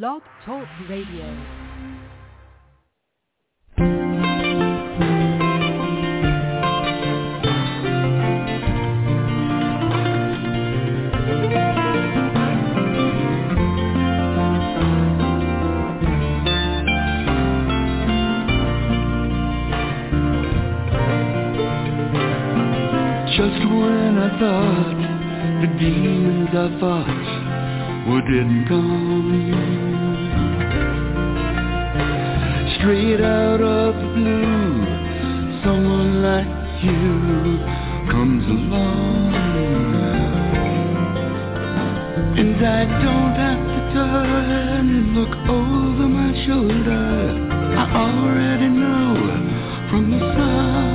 Blog Talk Radio. Just when I thought the demons I fought dead and gone. Straight out of the blue Someone like you comes along. And I don't have to turn and look over my shoulder. I already know from the sun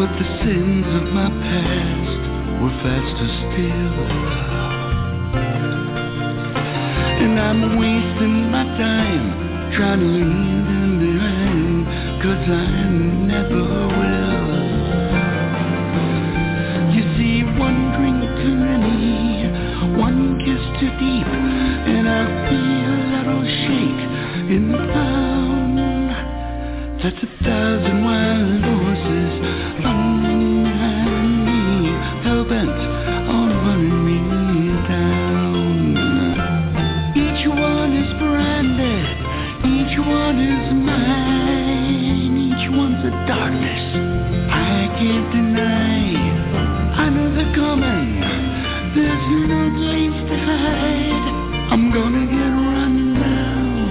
but the sins of my past were faster still. And I'm wasting my time trying to leave them behind, cause I never will. You see, one drink too many, one kiss too deep, and I feel a little shake in the pound. That's a darkness I can't deny. I know they're coming, there's no place to hide. I'm gonna get run down,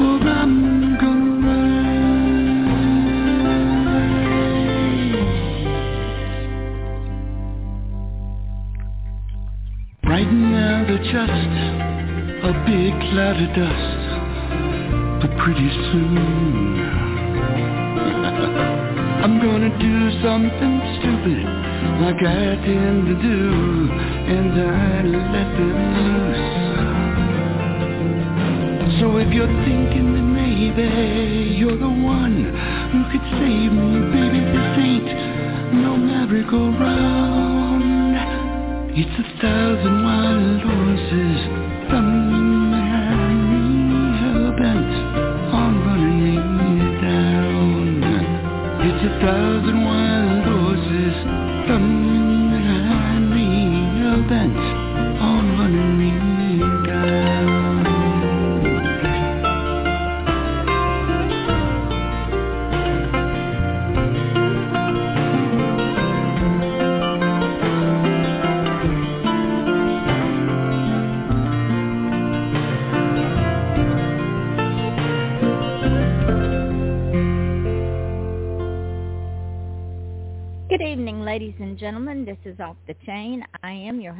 or I'm gonna rise. Right now they're just a big cloud of dust tend to do and I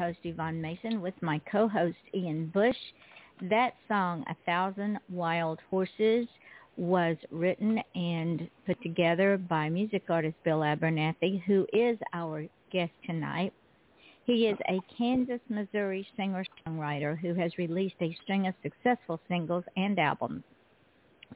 host, Yvonne Mason, with my co-host, Ian Bush. That song, A Thousand Wild Horses, was written and put together by music artist Bill Abernathy, who is our guest tonight. He is a Kansas, Missouri singer-songwriter who has released a string of successful singles and albums,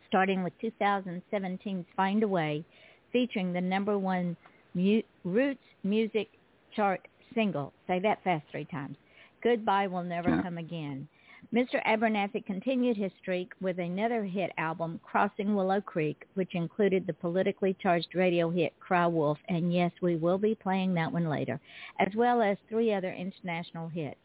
starting with 2017's Find a Way, featuring the number one Mu- Roots Music Chart single. Say that fast three times. Goodbye will never come again. Mr. Abernathy continued his streak with another hit album, Crossing Willow Creek, which included the politically charged radio hit Cry Wolf, and yes, we will be playing that one later, as well as three other international hits.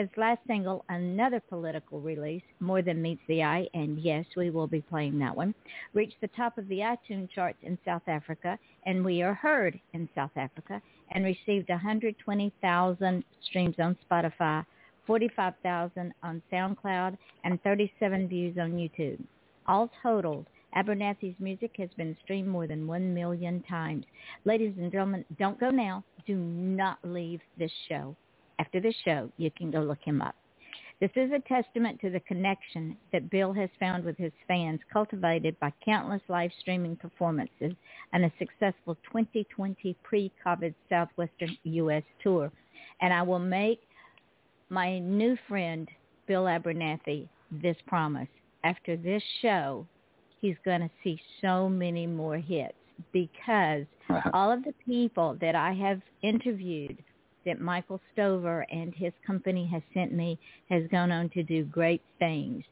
His last single, another political release, More Than Meets the Eye, and yes, we will be playing that one, reached the top of the iTunes charts in South Africa, and we are heard in South Africa, and received 120,000 streams on Spotify, 45,000 on SoundCloud, and 37 views on YouTube. All totaled, Abernathy's music has been streamed more than 1 million times. Ladies and gentlemen, don't go now. Do not leave this show. After the show, you can go look him up. This is a testament to the connection that Bill has found with his fans, cultivated by countless live streaming performances and a successful 2020 pre-COVID Southwestern U.S. tour. And I will make my new friend, Bill Abernathy, this promise. After this show, he's going to see so many more hits because all of the people that I have interviewed that Michael Stover and his company has sent me has gone on to do great things.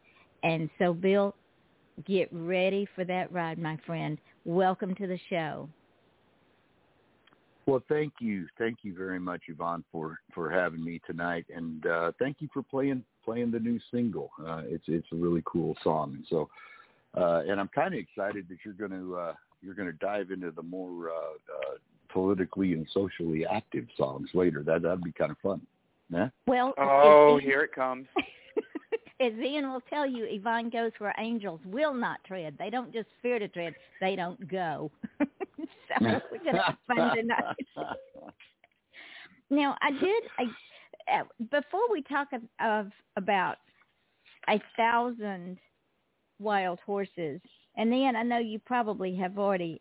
And so, Bill, get ready for that ride, my friend. Welcome to the show. Well, thank you, thank you very much, Yvonne, for for having me tonight, and uh, thank you for playing playing the new single. Uh, it's it's a really cool song, and so, uh, and I'm kind of excited that you're going to uh, you're going to dive into the more uh, uh, politically and socially active songs later. That that'd be kind of fun. Yeah. Well. Oh, here it comes. As Ian will tell you, Yvonne goes where angels will not tread. They don't just fear to tread; they don't go. so we're gonna have fun tonight. now, I did. I, uh, before we talk of, of about a thousand wild horses, and then I know you probably have already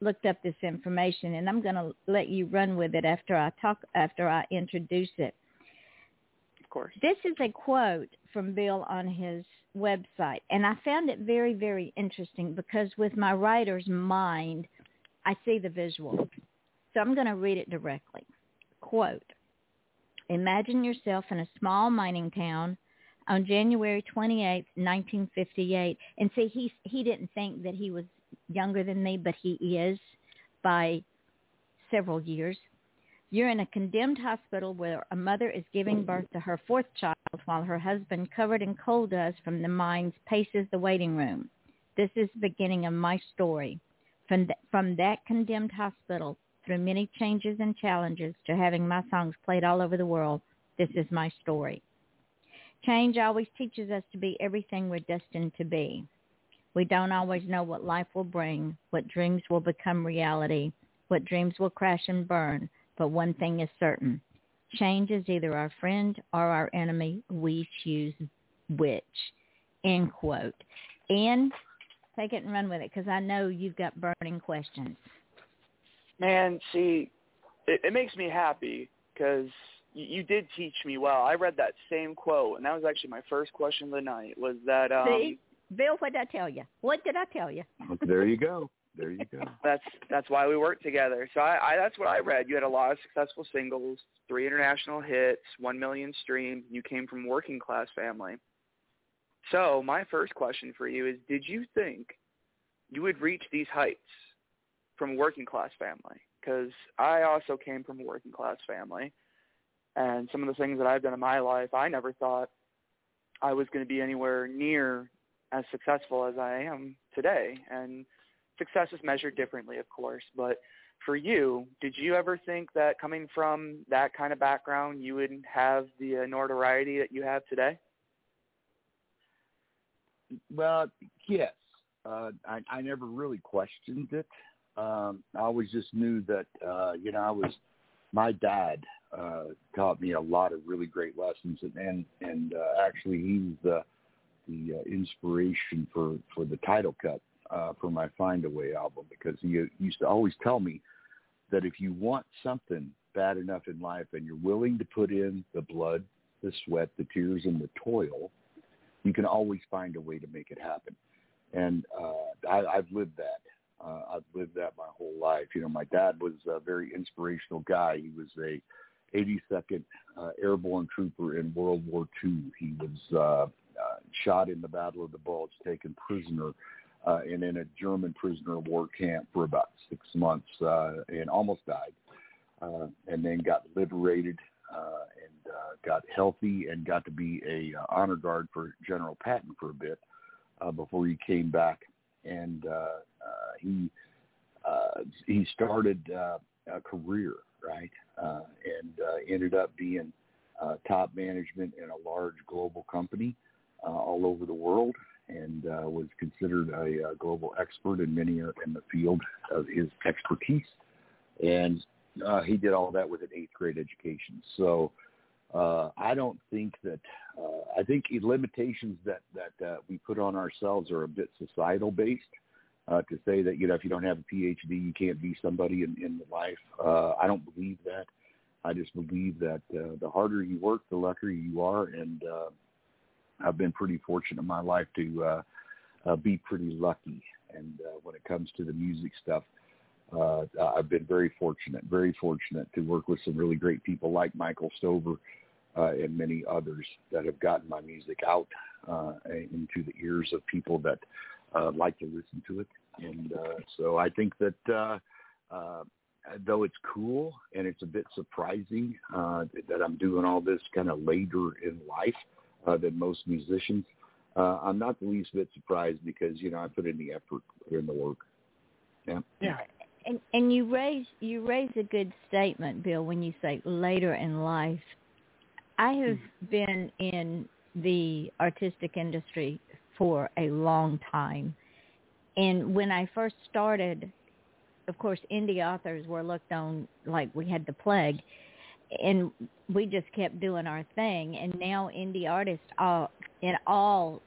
looked up this information, and I'm going to let you run with it after I talk after I introduce it. Of course. This is a quote from Bill on his website, and I found it very, very interesting because with my writer's mind, I see the visual. So I'm going to read it directly. Quote, Imagine yourself in a small mining town on January 28, 1958. And see, he, he didn't think that he was younger than me, but he is by several years. You're in a condemned hospital where a mother is giving birth to her fourth child while her husband, covered in coal dust from the mines, paces the waiting room. This is the beginning of my story. From, from that condemned hospital, through many changes and challenges, to having my songs played all over the world, this is my story. Change always teaches us to be everything we're destined to be. We don't always know what life will bring, what dreams will become reality, what dreams will crash and burn, but one thing is certain. Change is either our friend or our enemy. We choose which. End quote. And take it and run with it because I know you've got burning questions. Man, see, it, it makes me happy because you, you did teach me well. I read that same quote, and that was actually my first question of the night. Was that um, See? Bill, what did I tell you? What did I tell you? there you go. There you go. That's that's why we work together. So I, I that's what I read. You had a lot of successful singles, three international hits, one million streams. You came from working class family. So my first question for you is: Did you think you would reach these heights from a working class family? Because I also came from a working class family, and some of the things that I've done in my life, I never thought I was going to be anywhere near as successful as I am today. And success is measured differently, of course. But for you, did you ever think that coming from that kind of background, you would have the notoriety that you have today? Well, yes. Uh, I, I never really questioned it. Um, I always just knew that, uh, you know, I was, my dad uh, taught me a lot of really great lessons, and and, and uh, actually he's the the uh, inspiration for for the title cut uh, for my Find a Way album because he used to always tell me that if you want something bad enough in life and you're willing to put in the blood, the sweat, the tears, and the toil, you can always find a way to make it happen. And uh, I, I've lived that. Uh, I've lived that my whole life. You know, my dad was a very inspirational guy. He was a 82nd uh, Airborne Trooper in World War II. He was uh, uh, shot in the Battle of the Bulge, taken prisoner, uh, and in a German prisoner of war camp for about six months, uh, and almost died, uh, and then got liberated uh, and uh, got healthy and got to be a uh, honor guard for General Patton for a bit uh, before he came back, and uh, uh, he uh, he started uh, a career uh, and uh, ended up being uh, top management in a large global company uh, all over the world, and uh, was considered a, a global expert in many uh, in the field of his expertise. And uh, he did all that with an eighth grade education. So uh, I don't think that. Uh, I think limitations that that uh, we put on ourselves are a bit societal based. Uh, to say that you know if you don't have a PhD you can't be somebody in in life. Uh, I don't believe that. I just believe that uh, the harder you work, the luckier you are, and uh, I've been pretty fortunate in my life to uh, uh, be pretty lucky. And uh, when it comes to the music stuff, uh, I've been very fortunate, very fortunate to work with some really great people like Michael Stover uh, and many others that have gotten my music out uh, into the ears of people that uh, like to listen to it. And uh, so I think that uh, uh, though it's cool and it's a bit surprising uh, that I'm doing all this kind of later in life uh, than most musicians, uh, I'm not the least bit surprised because you know I put in the effort, put in the work. Yeah. Yeah. And and you raise you raise a good statement, Bill, when you say later in life. I have Mm-hmm. been in the artistic industry for a long time. And when I first started, of course, indie authors were looked on like we had the plague. And we just kept doing our thing. And now indie artists all, in all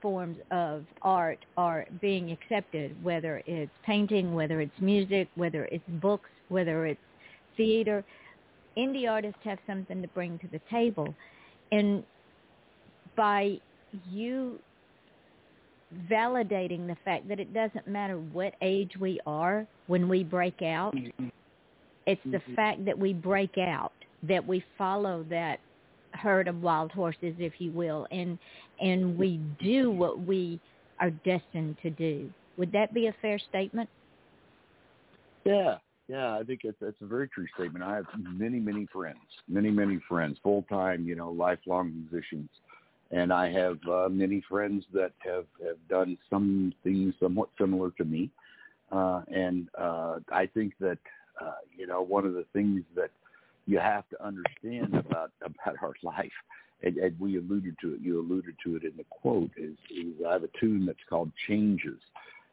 forms of art are being accepted, whether it's painting, whether it's music, whether it's books, whether it's theater. Indie artists have something to bring to the table. And by you validating the fact that it doesn't matter what age we are when we break out, Mhm. it's the Mhm. fact that we break out, that we follow that herd of wild horses, if you will, and and we do what we are destined to do. Would that be a fair statement? Yeah, yeah, I think it's it's a very true statement. I have many, many friends, many, many friends, full time, you know, lifelong musicians, and I have uh, many friends that have have done some things somewhat similar to me, uh, and uh, I think that uh, you know one of the things that you have to understand about about our life. And, and we alluded to it. You alluded to it in the quote. Is, is I have a tune that's called "Changes,"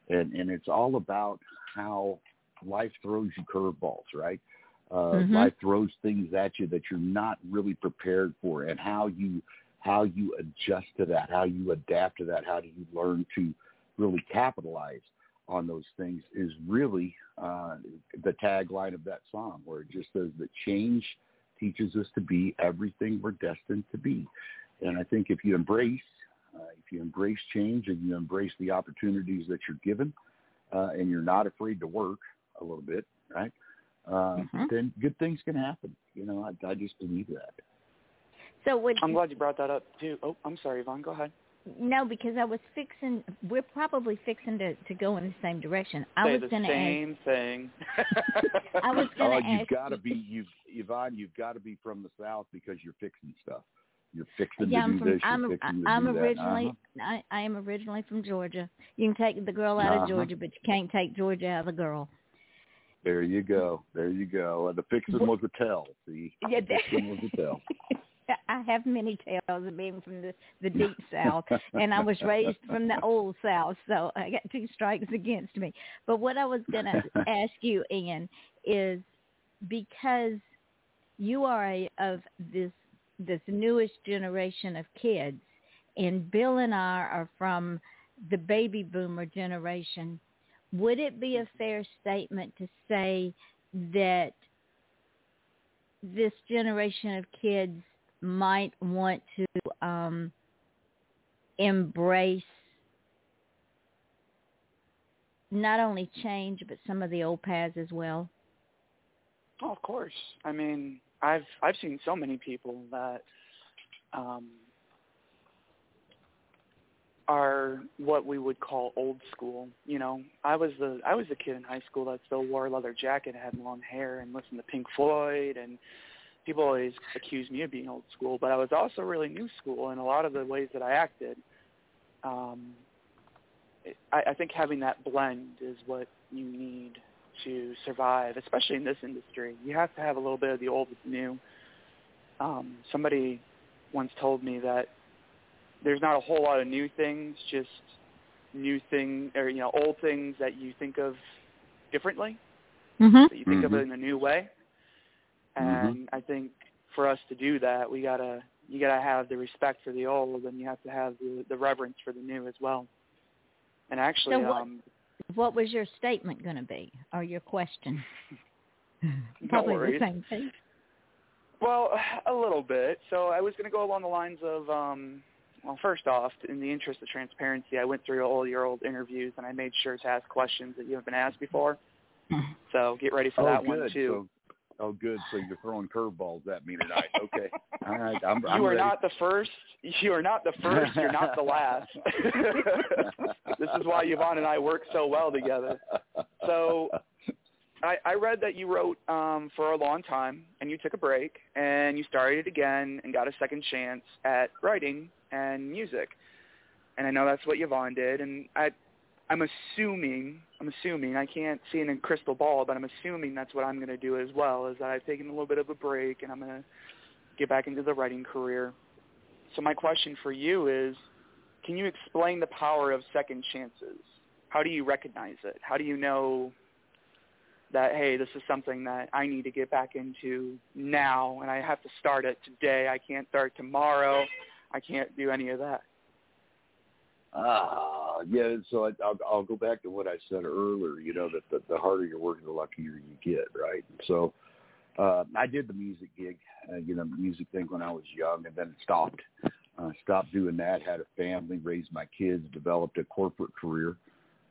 and and it's all about how life throws you curveballs, right? Uh, Mhm. Life throws things at you that you're not really prepared for, and how you how you adjust to that, how you adapt to that, how do you learn to really capitalize on those things is really uh, the tagline of that song, where it just says that change teaches us to be everything we're destined to be. And I think if you embrace uh, if you embrace change and you embrace the opportunities that you're given, uh, and you're not afraid to work a little bit, right? Uh, Mhm. Then good things can happen. You know, I, I just believe that. So would I'm glad you brought that up too. Oh, I'm sorry, Yvonne. Go ahead. no, because I was fixing. We're probably fixing to to go in the same direction. I Say was the going to ask. same thing. I was Oh, gonna Oh, you've got to be you've Yvonne. You've got to be from the south because you're fixing stuff. You're fixing Yeah, to I'm do from. this. You're I'm. fixing to I'm do that. originally. Uh-huh. I, I am originally from Georgia. You can take the girl out Uh-huh. of Georgia, but you can't take Georgia out of the girl. There you go. There you go. And the fixing was a tell. See, Yeah, the fixing was a tell. Have many tales of being from the the deep south, and I was raised from the old south, so I got two strikes against me. But what I was going to ask you, Ian, is because you are a, of this this newest generation of kids, and Bill and I are from the baby boomer generation. Would it be a fair statement to say that this generation of kids might want to um, embrace not only change but some of the old paths as well. Oh, of course. I mean, I've I've seen so many people that um, are what we would call old school. You know, I was the I was the kid in high school that still wore a leather jacket, had long hair, and listened to Pink Floyd. And people always accused me of being old school, but I was also really new school in a lot of the ways that I acted. Um, I, I think having that blend is what you need to survive, especially in this industry. You have to have a little bit of the old with the new. Um, somebody once told me that there's not a whole lot of new things, just new thing or you know old things that you think of differently, Mm-hmm. that you think of Mhm. it in a new way. And I think for us to do that, we gotta you gotta have the respect for the old, and you have to have the the reverence for the new as well. And actually, So what- um, What was your statement going to be, or your question? Probably worries. the same thing. Well, a little bit. So I was going to go along the lines of, um, well, first off, in the interest of transparency, I went through all your old interviews and I made sure to ask questions that you have been asked before. So get ready for oh, that good. one too. Oh, good. So you're throwing curveballs at me tonight. Okay. All right. I'm, I'm you are ready. not the first. You are not the first. You're not the last. this is why Yvonne and I work so well together. So I, I read that you wrote um, for a long time, and you took a break, and you started again, and got a second chance at writing and music. And I know that's what Yvonne did, and I, I'm assuming, I'm assuming, I can't see in a crystal ball, but I'm assuming that's what I'm going to do as well. Is that I've taken a little bit of a break, and I'm going to get back into the writing career. So my question for you is, can you explain the power of second chances? How do you recognize it? How do you know that hey, this is something that I need to get back into now, and I have to start it today. I can't start tomorrow. I can't do any of that. Ah, yeah. So I, I'll, I'll go back to what I said earlier. You know that the, the harder you're working, the luckier you get, right? So uh, I did the music gig, uh, you know, music thing when I was young, and then stopped. Uh, stopped doing that. Had a family, raised my kids, developed a corporate career,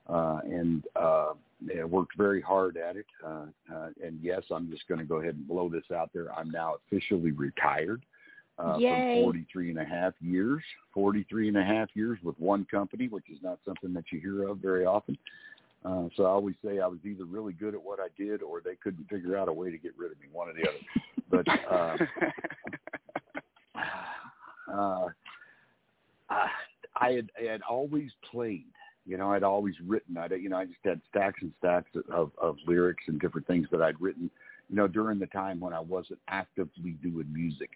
uh, and uh, yeah, worked very hard at it. Uh, uh, and yes, I'm just going to go ahead and blow this out there. I'm now officially retired uh, from 43 and a half years, 43 and a half years with one company, which is not something that you hear of very often. Uh, so I always say I was either really good at what I did or they couldn't figure out a way to get rid of me, one or the other. But uh, uh, I, I had, I had always played. You know, I'd always written. I, you know, I just had stacks and stacks of, of lyrics and different things that I'd written. You know, during the time when I wasn't actively doing music,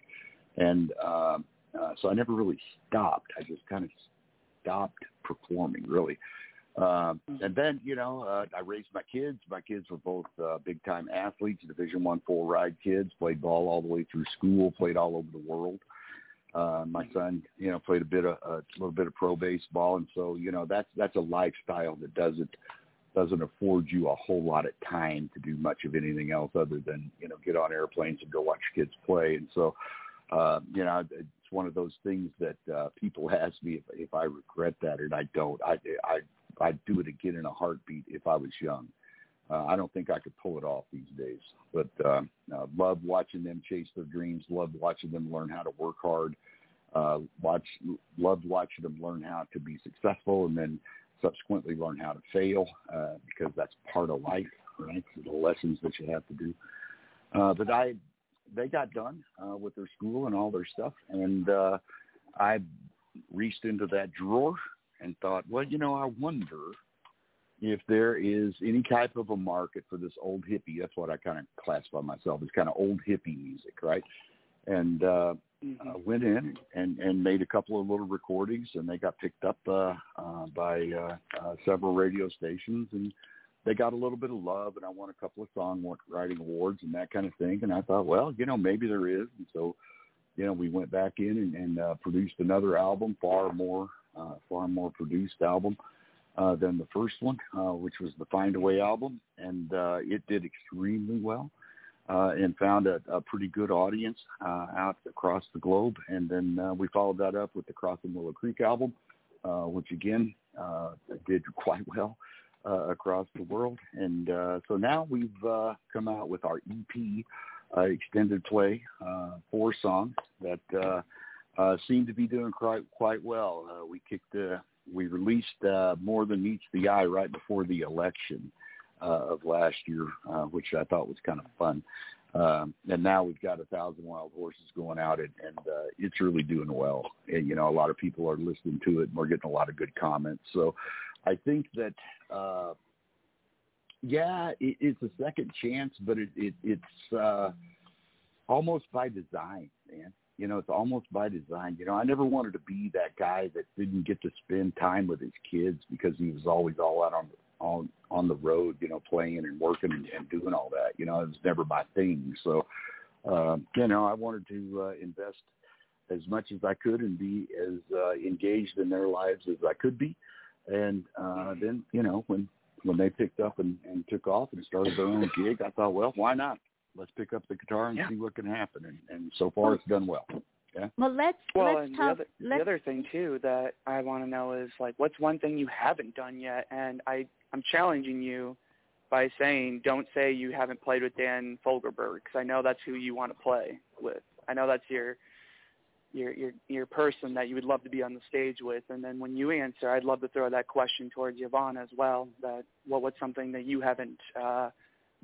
and um, uh, so I never really stopped. I just kind of stopped performing, really. Um, and then, you know, uh, I raised my kids. My kids were both uh, big time athletes, Division One full ride kids. Played ball all the way through school. Played all over the world. Uh, my son, you know, played a bit of a little bit of pro baseball, and so you know that's that's a lifestyle that doesn't doesn't afford you a whole lot of time to do much of anything else other than you know get on airplanes and go watch kids play. And so, uh, you know, it's one of those things that uh, people ask me if if I regret that, and I don't. I I I'd do it again in a heartbeat if I was young. Uh, I don't think I could pull it off these days, but uh, uh, love watching them chase their dreams. Loved watching them learn how to work hard. Uh, watch, loved watching them learn how to be successful, and then subsequently learn how to fail uh, because that's part of life, right? The lessons that you have to do. Uh, but I, they got done uh, with their school and all their stuff, and uh, I reached into that drawer and thought, well, you know, I wonder if there is any type of a market for this old hippie. That's what I kind of classify myself as kind of old hippie music, right? And uh, uh, went in and, and made a couple of little recordings, and they got picked up uh, uh, by uh, uh, several radio stations, and they got a little bit of love, and I won a couple of songwriting awards and that kind of thing. And I thought, well, you know, maybe there is, and so you know, we went back in and, and uh, produced another album, far more, uh, far more produced album uh, than the first one, uh, which was the Find a Way album, and uh, it did extremely well uh, and found a, a pretty good audience uh, out across the globe. And then uh, we followed that up with the Crossing Willow Creek album, uh, which again uh, did quite well across the world. And uh, so now we've uh, come out with our EP uh, extended play, uh, four songs that uh, uh, seem to be doing quite quite well. Uh, we kicked, uh, we released uh, more than meets the eye right before the election uh, of last year, uh, which I thought was kind of fun. Um, and now we've got a thousand wild horses going out, and, and uh, it's really doing well. And you know, a lot of people are listening to it, and we're getting a lot of good comments. So, I think that uh, yeah, it, it's a second chance, but it, it it's uh, almost by design, man. You know, it's almost by design. You know, I never wanted to be that guy that didn't get to spend time with his kids because he was always all out on on on the road, you know, playing and working and, and doing all that. You know, it was never my thing. So uh, you know, I wanted to uh, invest as much as I could and be as uh, engaged in their lives as I could be. And uh, then, you know, when when they picked up and, and took off and started their own gig, I thought, well, why not? Let's pick up the guitar and Yeah. see what can happen. And, and so far, it's done well. Yeah. Well, let's Well, let's and talk. the other let's, the other thing too that I want to know is like, what's one thing you haven't done yet? And I I'm challenging you by saying, don't say you haven't played with Dan Fogelberg because I know that's who you want to play with. I know that's your your your your person that you would love to be on the stage with. And then when you answer, I'd love to throw that question towards Yvonne as well. That what what's something that you haven't uh,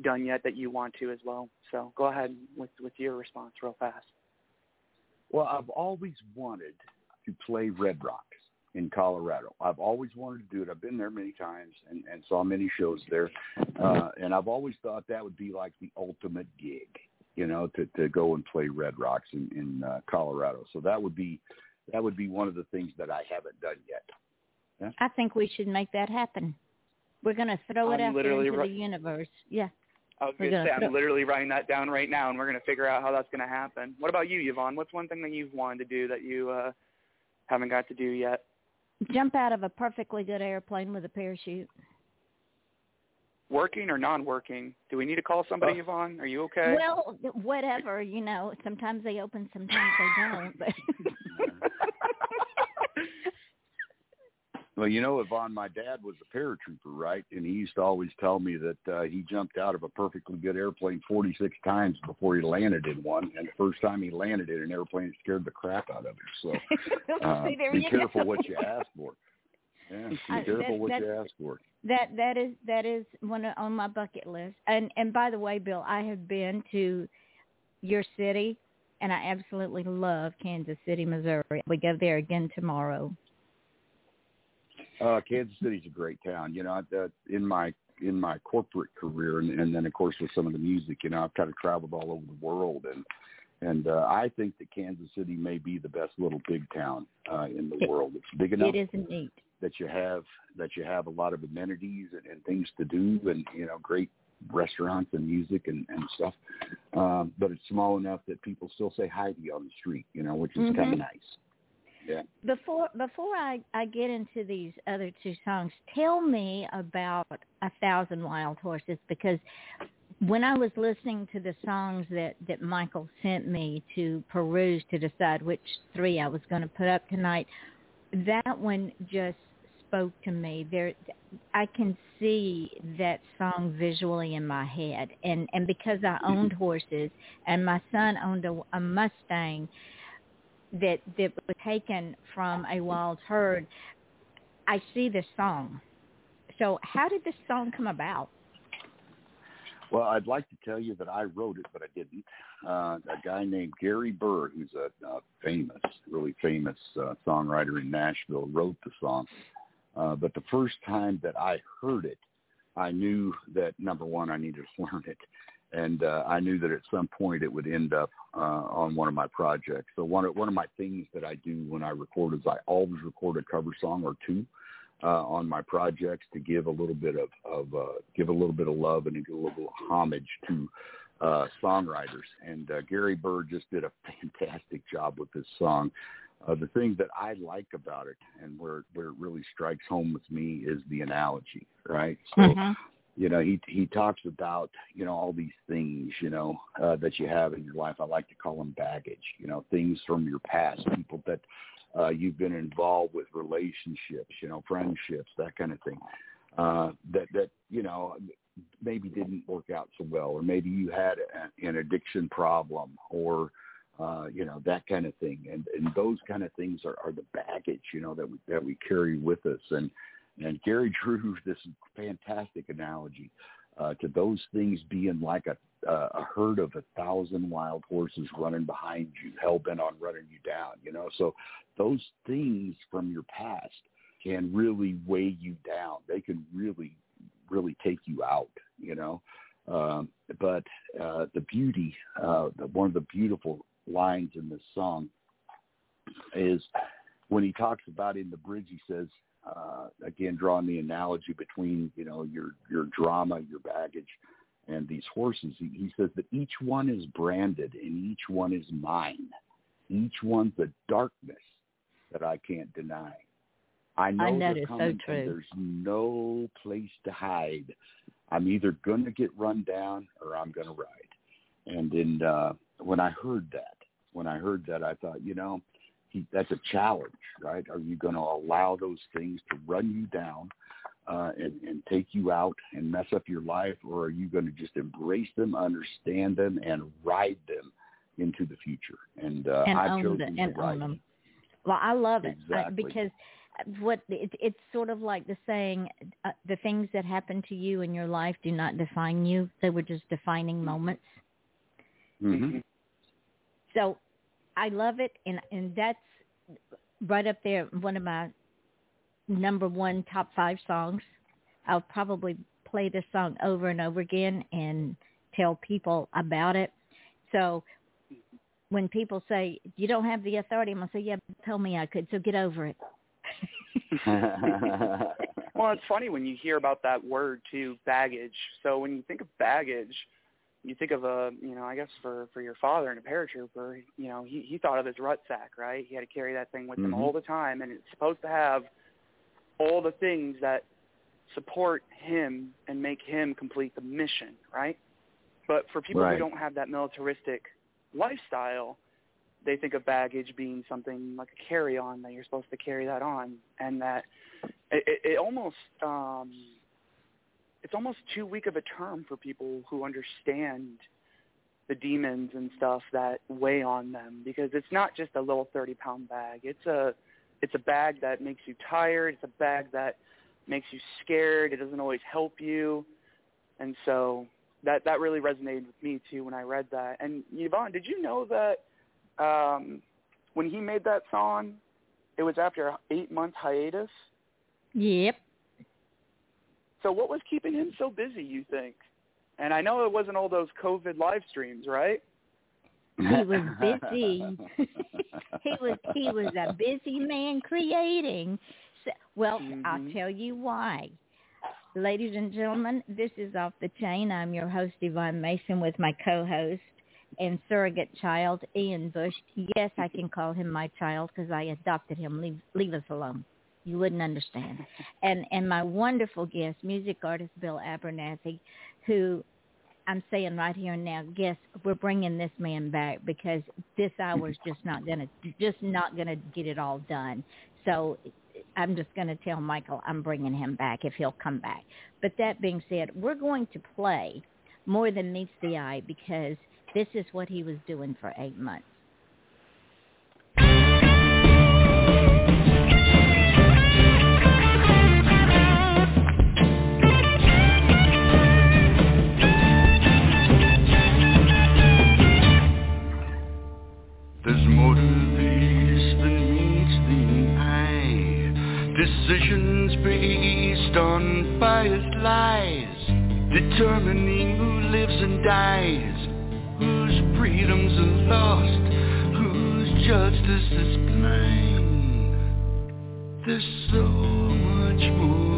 done yet that you want to as well. So go ahead with with your response real fast. Well, I've always wanted to play Red Rocks in Colorado. I've always wanted to do it. I've been there many times and, and saw many shows there. Uh, and I've always thought that would be like the ultimate gig, you know, to, to go and play Red Rocks in, in uh, Colorado. So that would be, that would be one of the things that I haven't done yet. I think we should make that happen. We're going to throw it I'm out there literally into ri- the universe. Yeah. I was gonna, gonna say I'm put- literally writing that down right now, and we're going to figure out how that's going to happen. What about you, Yvonne? What's one thing that you've wanted to do that you uh, haven't got to do yet? Jump out of a perfectly good airplane with a parachute. Working or non-working? Do we need to call somebody, Uh, Yvonne? Are you okay? Well, whatever, you know, sometimes they open, sometimes they don't. But Well, you know, Yvonne, my dad was a paratrooper, right? And he used to always tell me that uh, he jumped out of a perfectly good airplane 46 times before he landed in one. And the first time he landed in an airplane, it scared the crap out of him. So uh, See, be careful go. what you ask for. Yeah, be I- careful that- what you ask for. That that is that is one on my bucket list. And and by the way, Bill, I have been to your city, and I absolutely love Kansas City, Missouri. We go there again tomorrow. Uh, Kansas City's a great town. You know, uh, in my in my corporate career, and, and then of course with some of the music, you know, I've kind of traveled all over the world, and and uh, I think that Kansas City may be the best little big town uh, in the It- world. It's big enough It is neat. That you have that you have a lot of amenities and, and things to do, and you know, great restaurants and music and, and stuff. Um, but it's small enough that people still say hi to you on the street, you know, which is kind Mhm. of nice. Yeah. Before before I I get into these other two songs, tell me about A Thousand Wild Horses because when I was listening to the songs that that Michael sent me to peruse to decide which three I was going to put up tonight, that one just spoke to me. There I can see that song visually in my head and and because I owned horses and my son owned a, a Mustang that that was taken from a wild herd, I see this song. So how did this song come about? Well, I'd like to tell you that I wrote it, but I didn't. Uh, a guy named Gary Burr, who's a, a famous, really famous uh, songwriter in Nashville, wrote the song. Uh, but the first time that I heard it, I knew that number one, I needed to learn it, and uh, I knew that at some point it would end up uh, on one of my projects. So one of one of my things that I do when I record is I always record a cover song or two uh, on my projects to give a little bit of, of uh, give a little bit of love and a little homage to uh, songwriters. And uh, Gary Burr just did a fantastic job with this song. Uh, the thing that I like about it and where where it really strikes home with me is the analogy, right? So Mm-hmm. you know he he talks about you know all these things you know uh, that you have in your life. I like to call them baggage. You know things from your past, people that uh, you've been involved with, relationships, you know, friendships, that kind of thing. Uh, that that you know maybe didn't work out so well, or maybe you had a, an addiction problem, or uh, you know that kind of thing. And and those kind of things are, are the baggage, you know, that we that we carry with us. And and Gary drew this fantastic analogy uh, to those things being like a uh, a herd of a thousand wild horses running behind you, hell bent on running you down. You know, so those things from your past can really weigh you down. They can really, really take you out. You know, um, but uh, the beauty, uh, the, one of the beautiful lines in this song is when he talks about in the bridge. He says, uh, again, drawing the analogy between you know your your drama, your baggage, and these horses. He, he says that each one is branded and each one is mine. Each one's a darkness that I can't deny. I know I know they're it's so true. there's no place to hide. I'm either going to get run down or I'm going to ride. And then uh, when I heard that, when I heard that, I thought, you know, he, that's a challenge, right? Are you going to allow those things to run you down uh, and, and take you out and mess up your life, or are you going to just embrace them, understand them, and ride them into the future? And, uh, and I've chosen the, and to ride them. Well, I love it I- because what it, it's sort of like the saying, uh, the things that happen to you in your life do not define you; they were just defining moments. hmm So, I love it, and and that's right up there. One of my number one top five songs. I'll probably play this song over and over again and tell people about it. So when people say you don't have the authority, I'm gonna say, yeah, tell me I could. So get over it. Well, it's funny when you hear about that word too, baggage. So when you think of baggage, you think of a, you know, I guess for for your father and a paratrooper, you know, he he thought of his rucksack, right? He had to carry that thing with him Mhm. all the time, and it's supposed to have all the things that support him and make him complete the mission, right? But for people Right. who don't have that militaristic lifestyle, they think of baggage being something like a carry-on that you're supposed to carry that on, and that it, it, it almost um, it's almost too weak of a term for people who understand the demons and stuff that weigh on them because it's not just a little 30 pound bag. It's a it's a bag that makes you tired. It's a bag that makes you scared. It doesn't always help you. And so that that really resonated with me too when I read that. And Yvonne did you know that um when he made that song it was after an eight month hiatus? Yep. So what was keeping him so busy, you think? And I know it wasn't all those COVID live streams, right? He was busy. he was he was a busy man creating. So, well, I'll Mhm. tell you why. Ladies and gentlemen, this is off the chain. I'm your host Yvonne Mason with my co-host and surrogate child Ian Bush. Yes, I can call him my child because I adopted him. Leave leave us alone. You wouldn't understand. And and my wonderful guest, music artist Bill Abernathy, who I'm saying right here and now, guess we're bringing this man back because this hour is just not gonna just not gonna get it all done. So I'm just gonna tell Michael I'm bringing him back if he'll come back. But that being said, we're going to play more than meets the eye because this is what he was doing for eight months. Decisions based on biased lies, determining who lives and dies, whose freedoms are lost, whose justice is blind. There's so much more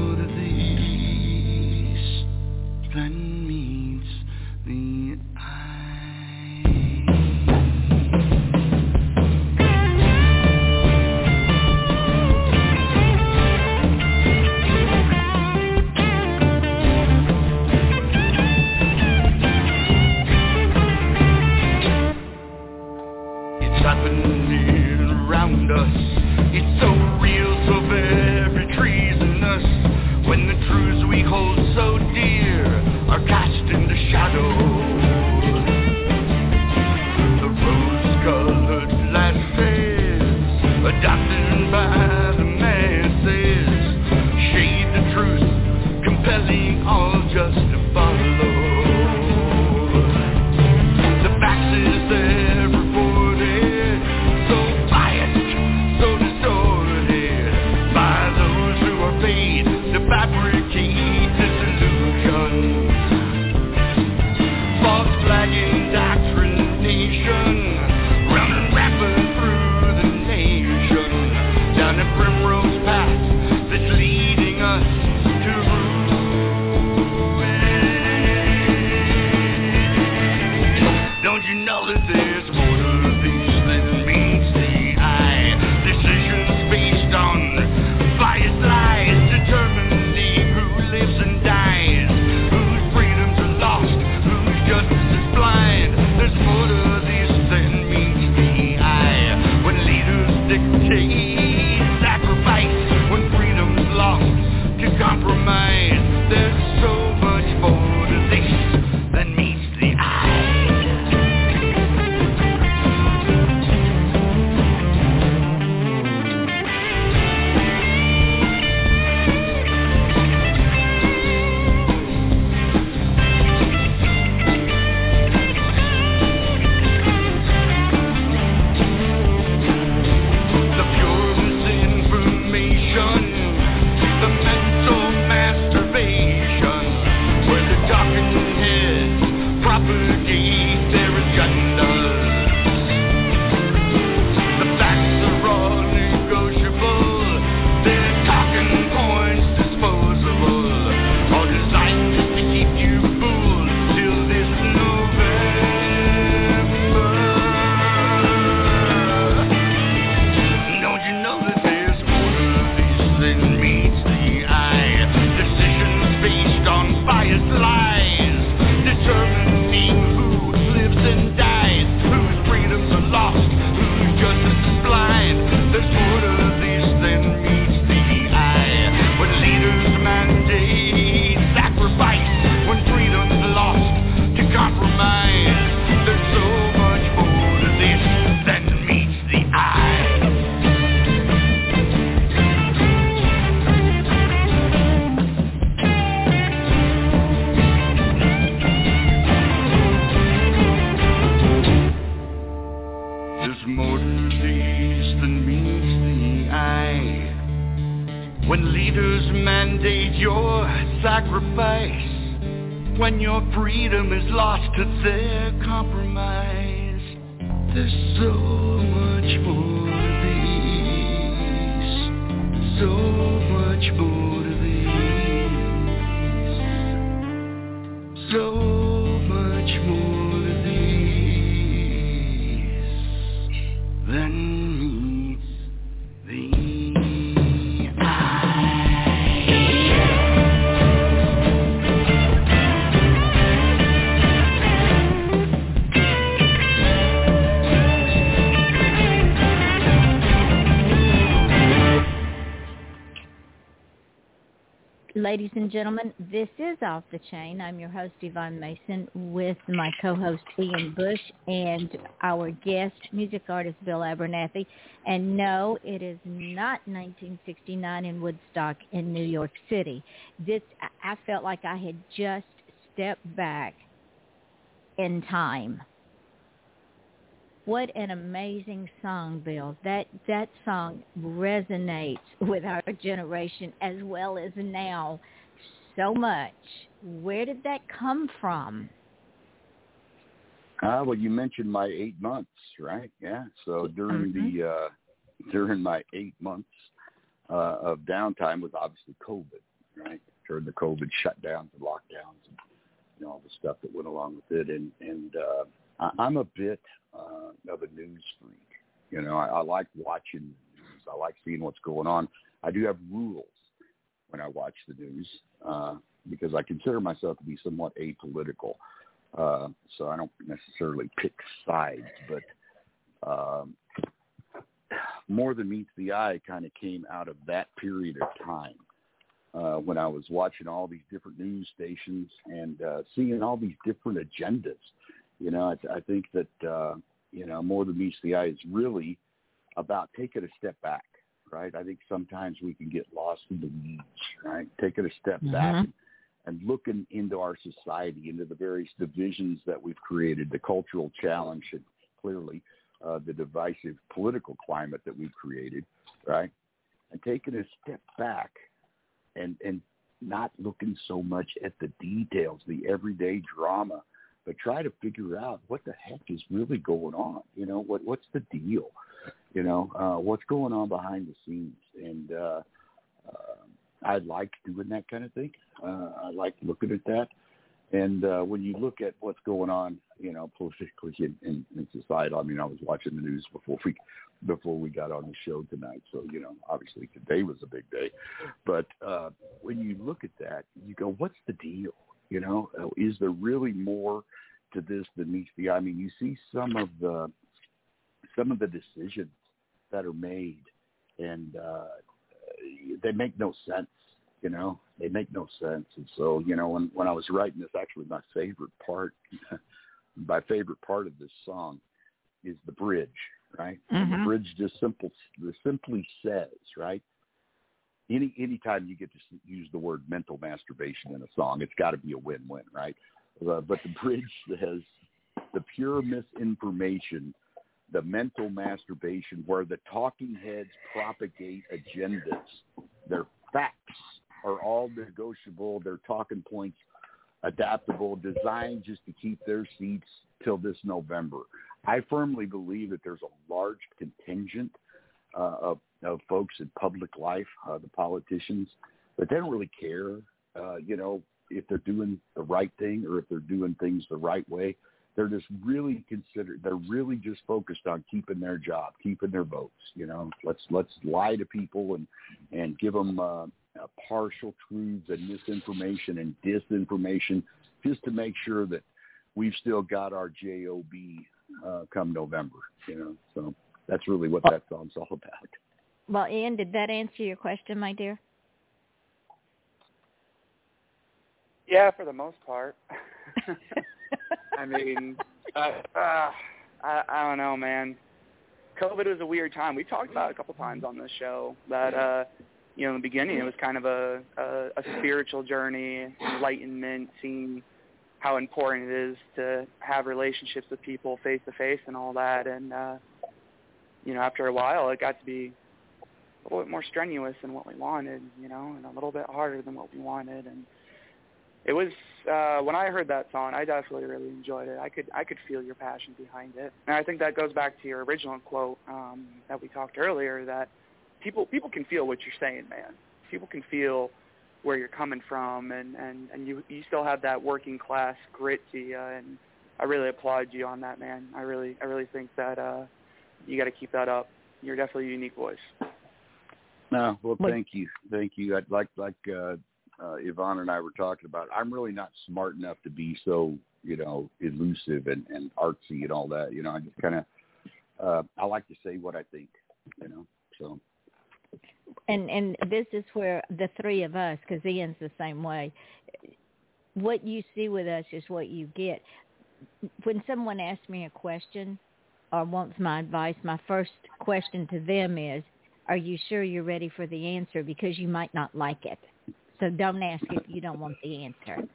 these Ladies and gentlemen, this is Off the Chain. I'm your host, Yvonne Mason, with my co-host, Ian Bush, and our guest, music artist, Bill Abernathy. And no, it is not 1969 in Woodstock in New York City. This, I I felt like I had just stepped back in time. What an amazing song, Bill. That that song resonates with our generation as well as now so much. Where did that come from? Uh, well, you mentioned my eight months, right? Yeah. So during Mhm. the uh, during my eight months uh, of downtime was obviously COVID, right? During the COVID shutdowns and lockdowns and you know, all the stuff that went along with it, and and uh, I, I'm a bit uh, of a news freak. You know, I, I like watching the news. I like seeing what's going on. I do have rules when I watch the news uh, because I consider myself to be somewhat apolitical. Uh, so I don't necessarily pick sides, but um, more than meets the eye kind of came out of that period of time uh, when I was watching all these different news stations and uh, seeing all these different agendas. You know, I, I think that uh, you know more than meets the eye is really about taking a step back, right? I think sometimes we can get lost in the weeds, right? Taking a step back Mhm. and, and looking into our society, into the various divisions that we've created, the cultural challenge, and clearly uh, the divisive political climate that we've created, right? And taking a step back and and not looking so much at the details, the everyday drama, but try to figure out what the heck is really going on. You know, what what's the deal? You know, uh, what's going on behind the scenes? And uh, uh, I like doing that kind of thing. Uh, I like looking at that. And uh, when you look at what's going on, you know, politically in, in, in society, I mean, I was watching the news before we before we got on the show tonight. So, you know, obviously today was a big day. But uh, when you look at that, you go, what's the deal? You know, uh, is there really more to this than meets the eye? I mean, you see some of the some of the decisions that are made, and uh, they make no sense. You know, they make no sense. And so, you know, when when I was writing this, actually, my favorite part, my favorite part of this song, is the bridge. Right, and the bridge just simple simply says, right, any anytime you get to use the word mental masturbation in a song, it's got to be a win-win, right? Uh, but the bridge says the pure misinformation, the mental masturbation, where the talking heads propagate agendas. Their facts are all negotiable. Their talking points adaptable, designed just to keep their seats till this November. I firmly believe that there's a large contingent uh, of, of folks in public life, uh, the politicians, but they don't really care, uh, you know, if they're doing the right thing or if they're doing things the right way. They're just really consider. They're really just focused on keeping their job, keeping their votes. You know, let's let's lie to people and and give them uh, uh, partial truths and misinformation and disinformation, just to make sure that we've still got our job uh, come November. You know, so that's really what that song's all about. Well, Ian, did that answer your question, my dear? Yeah, for the most part. I mean, uh, uh, I, I don't know, man. COVID was a weird time. We talked about it a couple times on this show that, uh, you know, in the beginning it was kind of a, a, a spiritual journey, enlightenment, seeing how important it is to have relationships with people face to face and all that. And uh, you know, after a while, it got to be a little bit more strenuous than what we wanted, you know, and a little bit harder than what we wanted. And it was uh, when I heard that song, I definitely really enjoyed it. I could I could feel your passion behind it, and I think that goes back to your original quote um, that we talked earlier that people people can feel what you're saying, man. People can feel where you're coming from, and and and you you still have that working class grit to you, and I really applaud you on that, man. I really I really think that uh, you got to keep that up. You're definitely a unique voice. No, well, thank you, thank you. I'd like like uh, uh, Yvonne and I were talking about. I'm really not smart enough to be so you know elusive and and artsy and all that. You know, I just kind of uh, I like to say what I think. You know, so. And and this is where the three of us, because Ian's the same way. What you see with us is what you get. When someone asks me a question or wants my advice, my first question to them is, are you sure you're ready for the answer because you might not like it. So don't ask if you don't want the answer.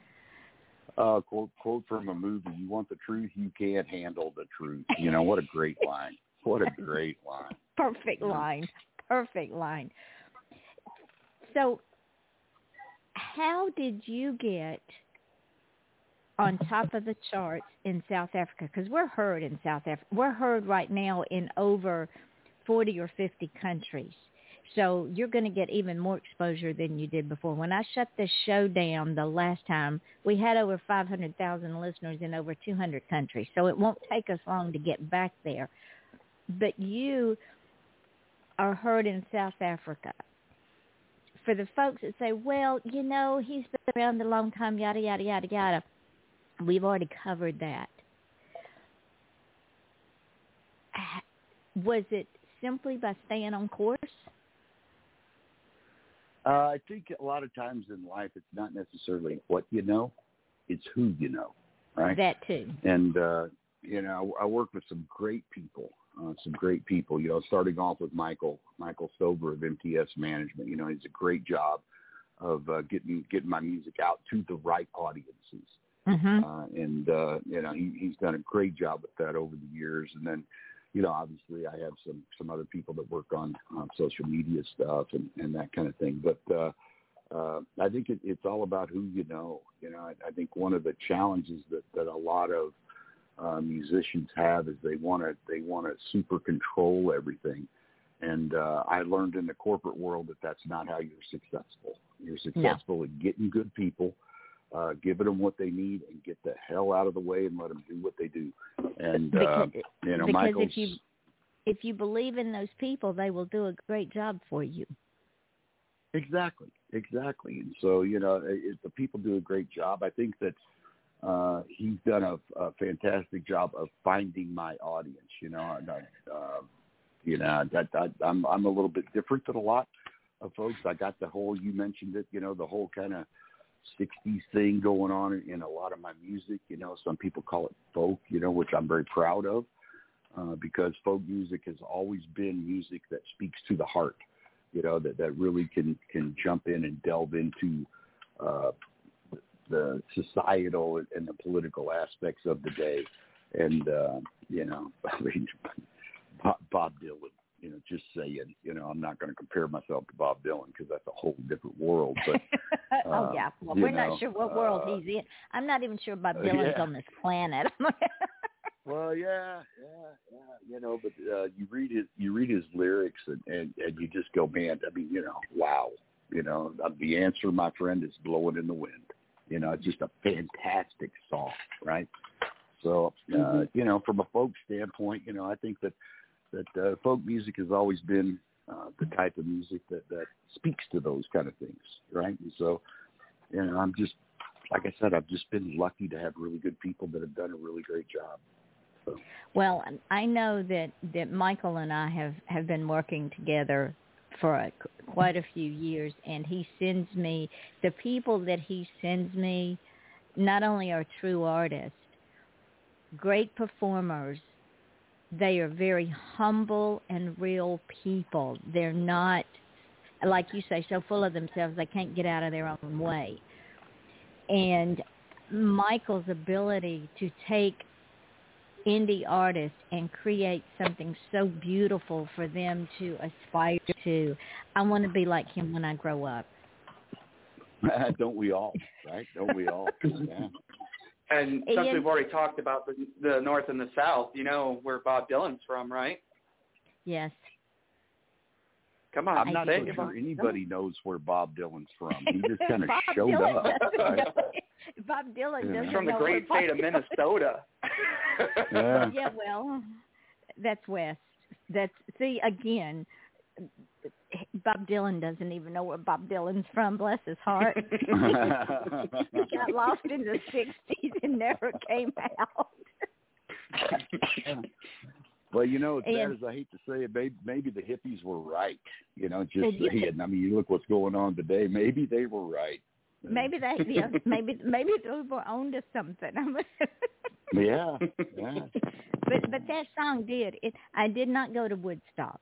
Uh, quote quote from a movie: "You want the truth, you can't handle the truth." You know what a great line! What a great line! Perfect line. Perfect line. So, how did you get on top of the charts in South Africa? Because we're heard in South Africa. We're heard right now in over 40 or 50 countries. So you're going to get even more exposure than you did before. When I shut this show down the last time, we had over 500,000 listeners in over 200 countries. So it won't take us long to get back there. But you are heard in South Africa. For the folks that say, well, you know, he's been around a long time, yada, yada, yada, yada, we've already covered that. Was it simply by staying on course? Uh, I think a lot of times in life, it's not necessarily what you know; it's who you know, right? That too. And uh, you know, I I work with some great people, uh, some great people. You know, starting off with Michael, Michael Stover of MTS Management. You know, he's a great job of uh, getting getting my music out to the right audiences. Mm-hmm. Uh, and uh, you know, he, he's done a great job with that over the years. And then you know, obviously I have some some other people that work on um, social media stuff and and that kind of thing. But uh, uh, I think it, it's all about who you know. You know, I, I think one of the challenges that that a lot of uh, musicians have is they want to they want to super control everything. And uh, I learned in the corporate world that that's not how you're successful. You're successful no. at getting good people uh, giving them what they need and get the hell out of the way and let them do what they do. And uh, because, you know, because Michael's, if you if you believe in those people, they will do a great job for you. Exactly, exactly. And so you know, if the people do a great job, I think that uh, he's done a, a fantastic job of finding my audience. You know, and, uh, you know that, that I'm I'm a little bit different than a lot of folks. I got the whole you mentioned it. You know, the whole kind of 60s thing going on in a lot of my music. You know, some people call it folk, you know, which I'm very proud of uh, because folk music has always been music that speaks to the heart, you know, that, that really can, can jump in and delve into uh, the societal and the political aspects of the day. And, uh, you know, I mean, Bob Dylan you know, just saying, you know, I'm not going to compare myself to Bob Dylan because that's a whole different world. But oh uh, yeah, well we're know, not sure what world uh, he's in. I'm not even sure Bob Dylan's yeah. on this planet. well, yeah, yeah, yeah, you know, but uh, you read his you read his lyrics and, and and you just go, man. I mean, you know, wow, you know, uh, the answer, my friend, is blowing in the wind. You know, it's just a fantastic song, right? So, uh, Mm-hmm. you know, from a folk standpoint, you know, I think that that uh, folk music has always been uh, the type of music that that speaks to those kind of things, right? And so, you know, I'm just like I said, I've just been lucky to have really good people that have done a really great job. So. Well, I know that that Michael and I have have been working together for a, quite a few years, and he sends me the people that he sends me. Not only are true artists, great performers, they are very humble and real people. They're not, like you say, so full of themselves they can't get out of their own way. And Michael's ability to take indie artists and create something so beautiful for them to aspire to. I want to be like him when I grow up. Don't we all? Right? Don't we all? Yeah. And since Ian- we've already talked about the, the North and the South, you know where Bob Dylan's from, right? Yes. Come on, I'm not say so sure Bob. anybody knows where Bob Dylan's from. He just kind of showed Dylan up. Right? Bob Dylan Yeah. doesn't He's from the know great where state of Bob Dylan- Minnesota. Yeah. yeah, well, that's West. That's see again. Bob Dylan doesn't even know where Bob Dylan's from. Bless his heart. he got lost in the '60s and never came out. well, you know, as bad as I hate to say it, maybe, maybe the hippies were right. You know, just did. saying. I mean, you look what's going on today. Maybe they were right. Maybe they, yeah, maybe maybe they were on to something. Yeah, yeah. but but that song did it. I did not go to Woodstock,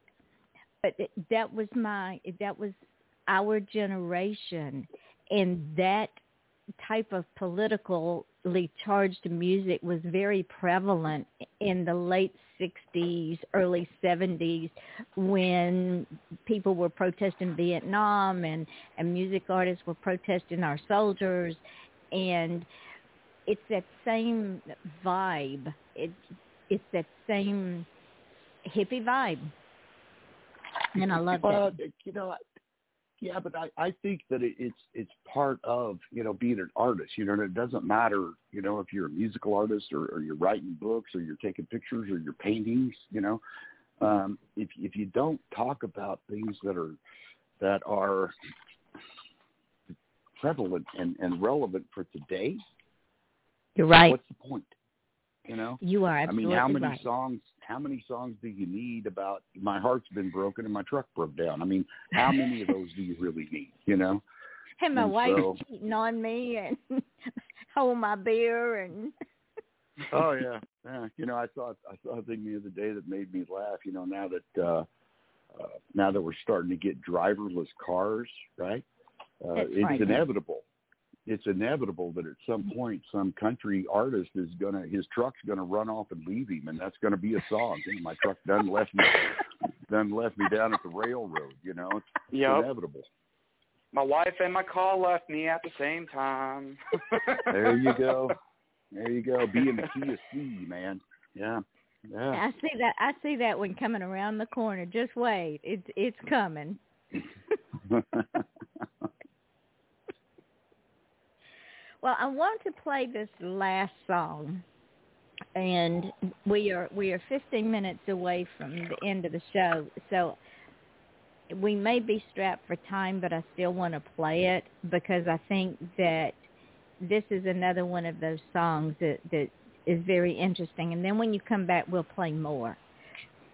but it, that was my that was our generation, and that type of politically charged music was very prevalent in the late 60s, early 70s when people were protesting Vietnam and, and music artists were protesting our soldiers and it's that same vibe. It's it's that same hippie vibe. And I love Well, that. you know, yeah, but I I think that it, it's it's part of you know being an artist. You know, and it doesn't matter you know if you're a musical artist or, or you're writing books or you're taking pictures or you're paintings. You know, um, if if you don't talk about things that are that are prevalent and, and relevant for today, You're right. what's the point? You know, You are I mean, how many right. songs? How many songs do you need about my heart's been broken and my truck broke down? I mean, how many of those do you really need? You know? and my and wife's so- cheating on me and hold my beer and Oh yeah, yeah. You know, I saw I saw a thing the other day that made me laugh. You know, now that uh, uh, now that we're starting to get driverless cars, right? Uh, That's it's frightening. inevitable. It's inevitable that at some point some country artist is gonna his truck's gonna run off and leave him, and that's gonna be a song. You know, my truck done left me done left me down at the railroad. You know, it's, it's Yep. inevitable. My wife and my car left me at the same time. There you go. There you go. Being the Kia C, man. Yeah. Yeah. I see that I see that one coming around the corner. Just wait. It's it's coming. Well, I want to play this last song, and we are we are 15 minutes away from the end of the show, so we may be strapped for time, but I still want to play it because I think that this is another one of those songs that that is very interesting. And then when you come back, we'll play more.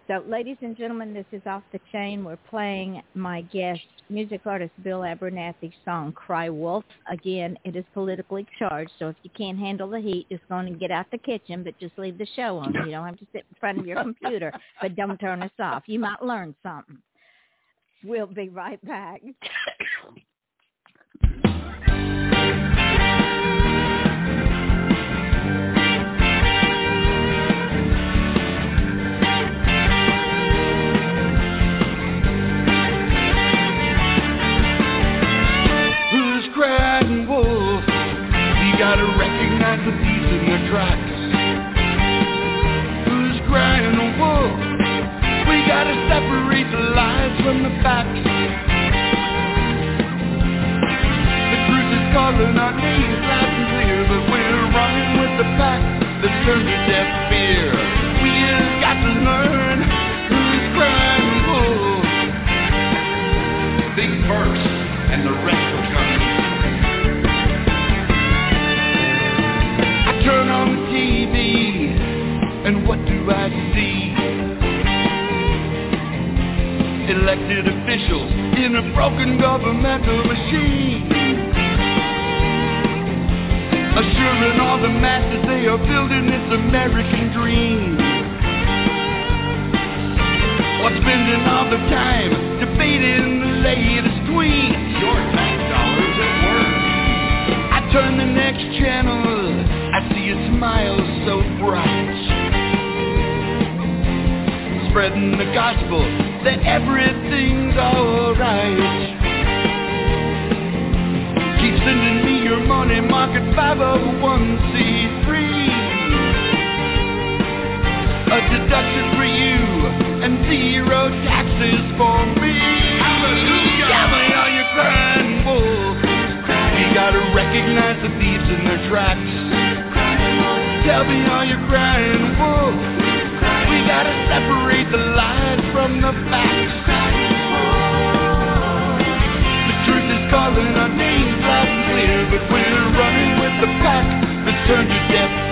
So, ladies and gentlemen, this is Off the Chain. We're playing my guest, music artist Bill Abernathy's song, Cry Wolf. Again, it is politically charged, so if you can't handle the heat, just go and get out the kitchen, but just leave the show on. You don't have to sit in front of your computer, but don't turn us off. You might learn something. We'll be right back.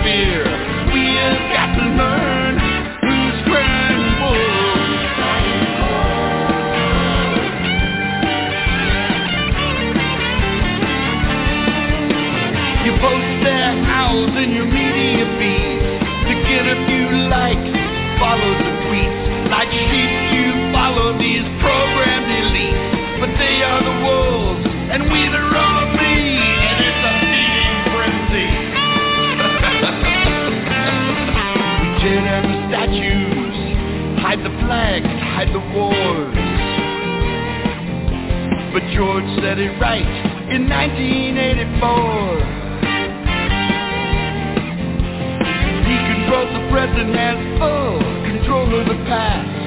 fear. We have got to learn flags, hide the wars. But George said it right in 1984. He controls the present has full control of the past.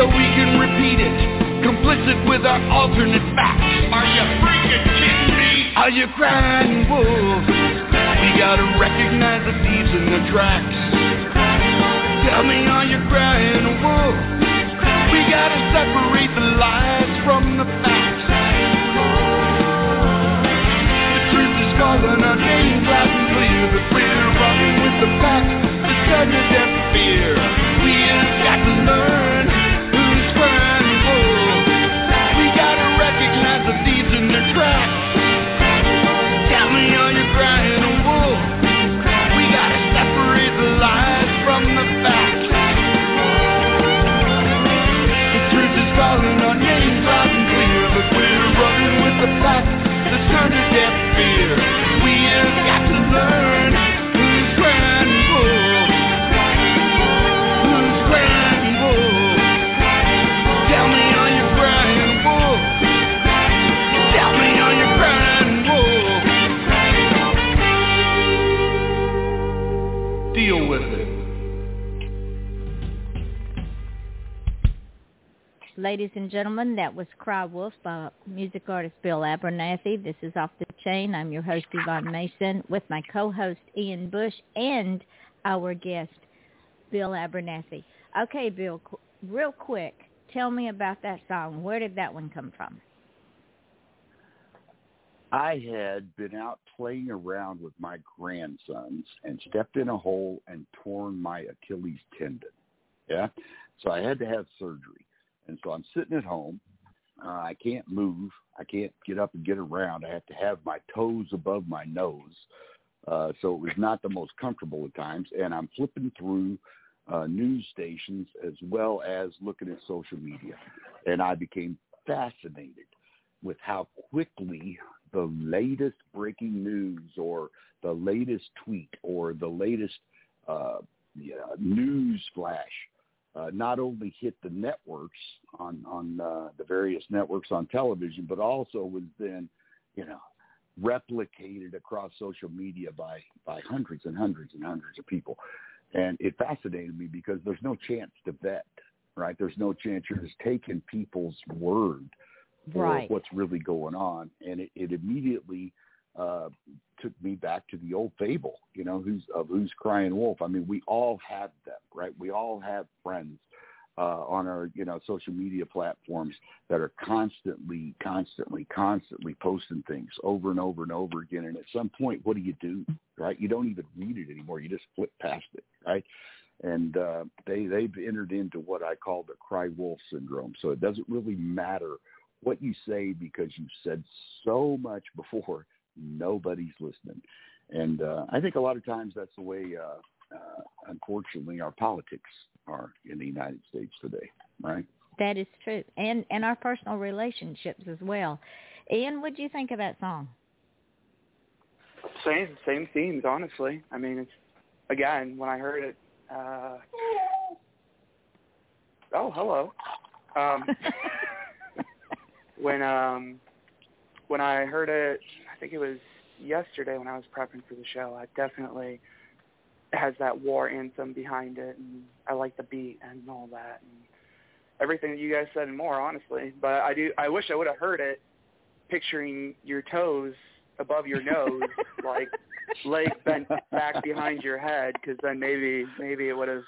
So we can repeat it, complicit with our alternate facts. Are you freaking kidding me? Are you crying wolf? We gotta recognize the thieves in the tracks. Tell me, are you crying wolf? We gotta separate the lies from the facts. The truth is calling our names loud and clear, but we're running with the pack. The is deaf fear. Ladies and gentlemen, that was Cry Wolf by music artist Bill Abernathy. This is Off the Chain. I'm your host, Yvonne Mason, with my co-host, Ian Bush, and our guest, Bill Abernathy. Okay, Bill, real quick, tell me about that song. Where did that one come from? I had been out playing around with my grandsons and stepped in a hole and torn my Achilles tendon. Yeah. So I had to have surgery. And so I'm sitting at home. Uh, I can't move. I can't get up and get around. I have to have my toes above my nose. Uh, so it was not the most comfortable at times. And I'm flipping through uh, news stations as well as looking at social media. And I became fascinated with how quickly the latest breaking news or the latest tweet or the latest uh, yeah, news flash uh, not only hit the networks on on uh, the various networks on television, but also was then, you know, replicated across social media by by hundreds and hundreds and hundreds of people, and it fascinated me because there's no chance to vet, right? There's no chance you're just taking people's word for Right. what's really going on, and it, it immediately uh, took me back to the old fable, you know, who's of who's crying wolf. I mean, we all have them, right? We all have friends uh, on our, you know, social media platforms that are constantly, constantly, constantly posting things over and over and over again. And at some point, what do you do, right? You don't even read it anymore. You just flip past it, right? And uh, they they've entered into what I call the cry wolf syndrome. So it doesn't really matter what you say because you've said so much before nobody's listening. And uh, I think a lot of times that's the way, uh, uh, unfortunately, our politics are in the United States today, right? That is true, and and our personal relationships as well. Ian, what do you think of that song? Same same themes, honestly. I mean, it's again when I heard it uh, oh, hello. Um, when um, when I heard it, I think it was yesterday when I was prepping for the show. I definitely has that war anthem behind it, and I like the beat and all that, and everything that you guys said and more, honestly. But I do, I wish I would have heard it, picturing your toes above your nose, like legs bent back behind your head, because then maybe maybe it would have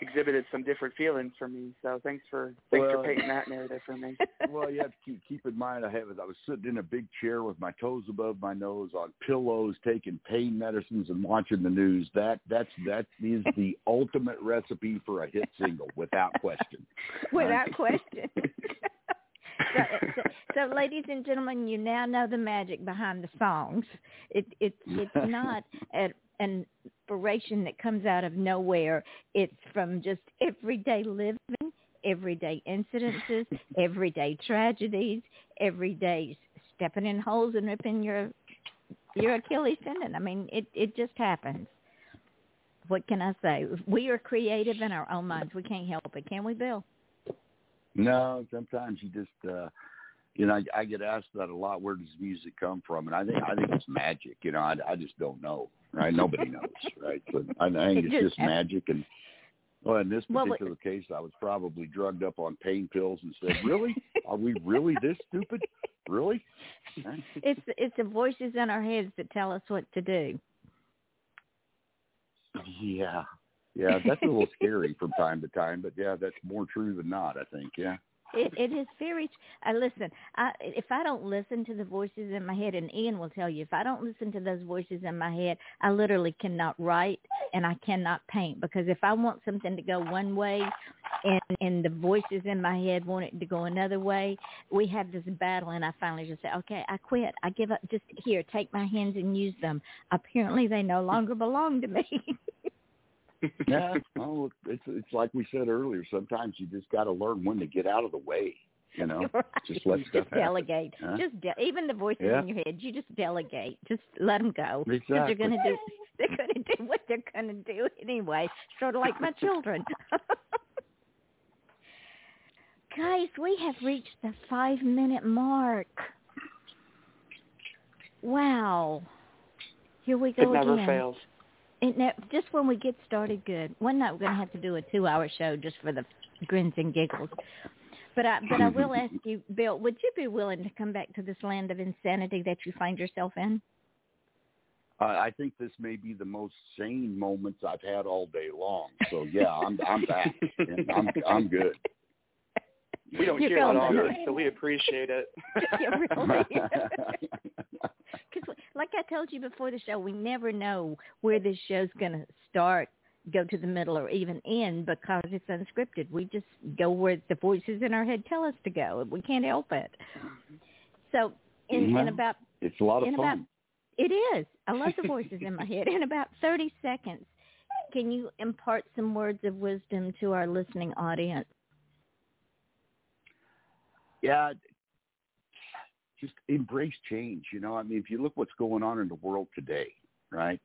exhibited some different feelings for me. So thanks for thanks Well- for painting that narrative for me. well, you have to keep, keep in mind I have I was sitting in a big chair with my toes above my nose on pillows, taking pain medicines and watching the news. That that's that is the ultimate recipe for a hit single, without question. Without question. so, so, so, ladies and gentlemen, you now know the magic behind the songs. It, it, it's not a, an inspiration that comes out of nowhere. It's from just everyday living, everyday incidences, everyday tragedies, everyday stepping in holes and ripping your your Achilles tendon. I mean, it it just happens. What can I say? We are creative in our own minds. We can't help it, can we, Bill? No, sometimes you just uh you know, I, I get asked that a lot. Where does music come from? And I think I think it's magic. You know, I, I just don't know. Right? Nobody knows. Right? But I, I think it's just magic. And well, in this Well, particular case, I was probably drugged up on pain pills and said, "Really? Are we really this stupid? Really?" It's it's the voices in our heads that tell us what to do. Yeah, yeah, that's a little scary from time to time, but yeah, that's more true than not. I think. Yeah. It, it is very. I uh, listen. I if I don't listen to the voices in my head, and Ian will tell you, if I don't listen to those voices in my head, I literally cannot write and I cannot paint because if I want something to go one way, and and the voices in my head want it to go another way, we have this battle, and I finally just say, okay, I quit. I give up. Just here, take my hands and use them. Apparently, they no longer belong to me. yeah, well, it's it's like we said earlier. Sometimes you just got to learn when to get out of the way. You know, Right. just let stuff happen. delegate. Huh? Just de- even the voices Yeah. in your head, you just delegate. Just let them go. 'Cause They're gonna do. They're gonna do what they're gonna do anyway. Sort of like my children. Guys, we have reached the five minute mark. Wow. Here we It go never again. fails. It ne- just when we get started, good. One night we're going to have to do a two-hour show just for the grins and giggles. But I, but I will ask you, Bill, would you be willing to come back to this land of insanity that you find yourself in? Uh, I think this may be the most sane moments I've had all day long. So yeah, I'm I'm back. And I'm I'm good. We don't You're hear that going often, so we appreciate it. Yeah, really. Because, like I told you before the show, we never know where this show's going to start, go to the middle, or even end because it's unscripted. We just go where the voices in our head tell us to go. We can't help it. So, in, in about it's a lot of fun. about- it is. I love the voices in my head. In about thirty seconds, can you impart some words of wisdom to our listening audience? yeah, just embrace change. You know, I mean, if you look what's going on in the world today, right?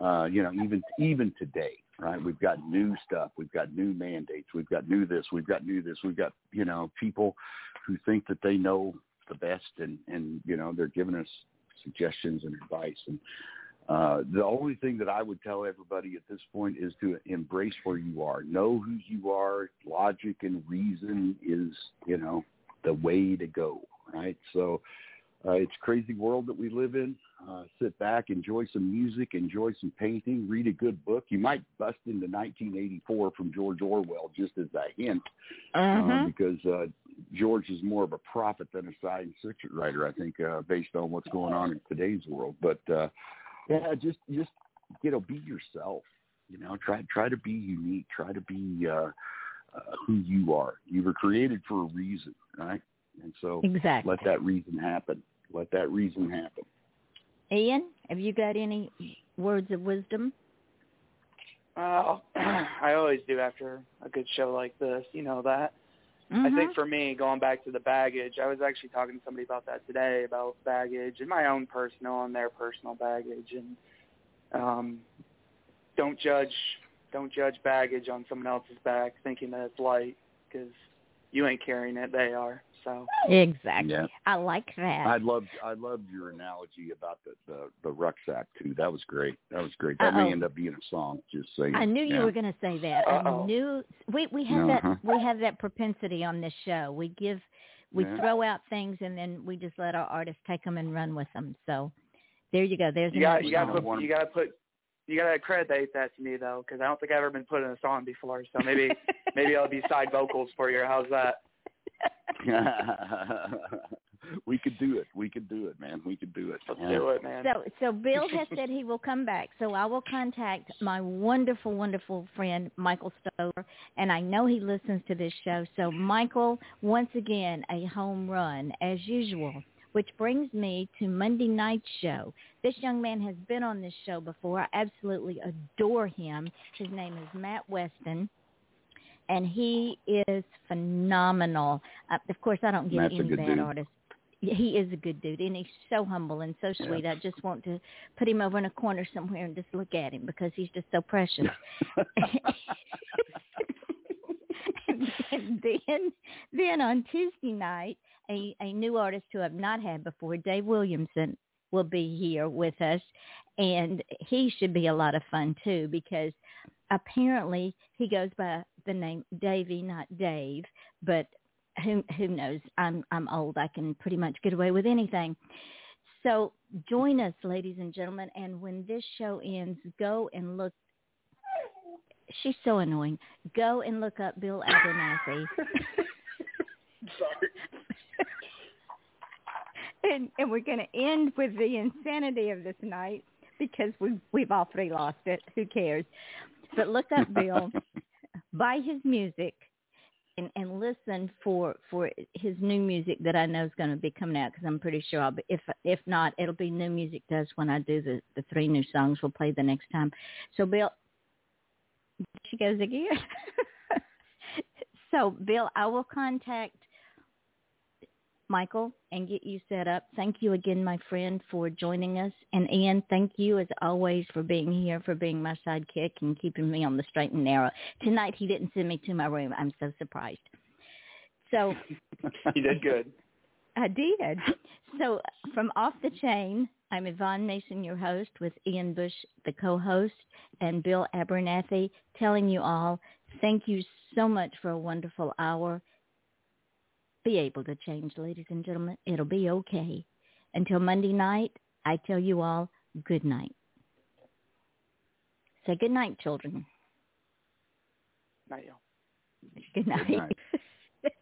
Uh, you know, even even today, right? We've got new stuff. We've got new mandates. We've got new this. We've got new this. We've got you know people who think that they know the best, and and you know they're giving us suggestions and advice. And uh, the only thing that I would tell everybody at this point is to embrace where you are. Know who you are. Logic and reason is you know the way to go, right? So uh, it's crazy world that we live in. Uh, sit back, enjoy some music, enjoy some painting, read a good book. You might bust into 1984 from George Orwell just as a hint, uh, because uh, George is more of a prophet than a science fiction writer, I think, uh, based on what's going on in today's world. But uh, yeah, just just you know, be yourself. You know, try try to be unique. Try to be uh, uh, who you are. You were created for a reason, right? And so Exactly. let that reason happen. Let that reason happen. Ian, have you got any words of wisdom? Well, I always do after a good show like this. You know that. I Mhm. think for me, going back to the baggage, I was actually talking to somebody about that today about baggage and my own personal and their personal baggage, and um, don't judge don't judge baggage on someone else's back thinking that it's light because you ain't carrying it; they are. So exactly. Yeah. I like that. I loved I loved your analogy about the the, the rucksack too. That was great. That was great. That Uh-oh. may end up being a song. Just saying. I knew you yeah. were going to say that. I Uh-oh. knew we we have Uh-huh. that we have that propensity on this show. We give we Yeah. throw out things and then we just let our artists take them and run with them. So there you go. There's you got you got to put you got to put you got to accredit that to me though because I don't think I've ever been put in a song before. So maybe maybe I'll be side vocals for you. How's that? we could do it. We could do it, man. We could do it. Let's Yeah. do it, man. So, so Bill has said he will come back. So I will contact my wonderful, wonderful friend Michael Stover, and I know he listens to this show. So Michael, once again, a home run as usual. Which brings me to Monday night's show. This young man has been on this show before. I absolutely adore him. His name is Matt Weston. And he is phenomenal. Uh, of course, I don't get any bad dude. artists he is a good dude and he's so humble and so sweet. I just want to put him over in a corner somewhere and just look at him because he's just so precious. and then then on Tuesday night, a, a new artist who I've not had before, Dave Williamson, will be here with us and he should be a lot of fun too because apparently he goes by the name Davey, not Dave, but who who knows? I'm I'm old. I can pretty much get away with anything. So join us, ladies and gentlemen. And when this show ends, go and look. She's so annoying. Go and look up Bill Abernathy. Sorry. and and we're going to end with the insanity of this night because we we've all three lost it. Who cares? But look up Bill, buy his music, and and listen for for his new music that I know is going to be coming out because I'm pretty sure I'll be if if not it'll be new music to us when I do the the three new songs we'll play the next time. So Bill, she goes again. so Bill, I will contact Michael and get you set up. Thank you again, my friend, for joining us. And Ian, thank you as always for being here, for being my sidekick and keeping me on the straight and narrow. Tonight he didn't send me to my room. I'm so surprised. So You did good. I did. So from Off the Chain, I'm Yvonne Mason, your host, with Ian Bush, the co-host, and Bill Abernathy, telling you all, thank you so much for a wonderful hour. Be able to change, ladies and gentlemen. It'll be okay. Until Monday night, I tell you all, good night. Say good night, children. Not you. Good night. Good night.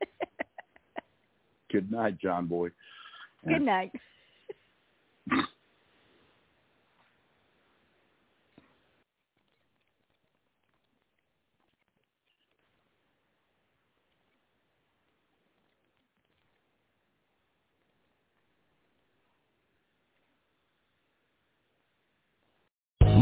Good night, John Boy. good night.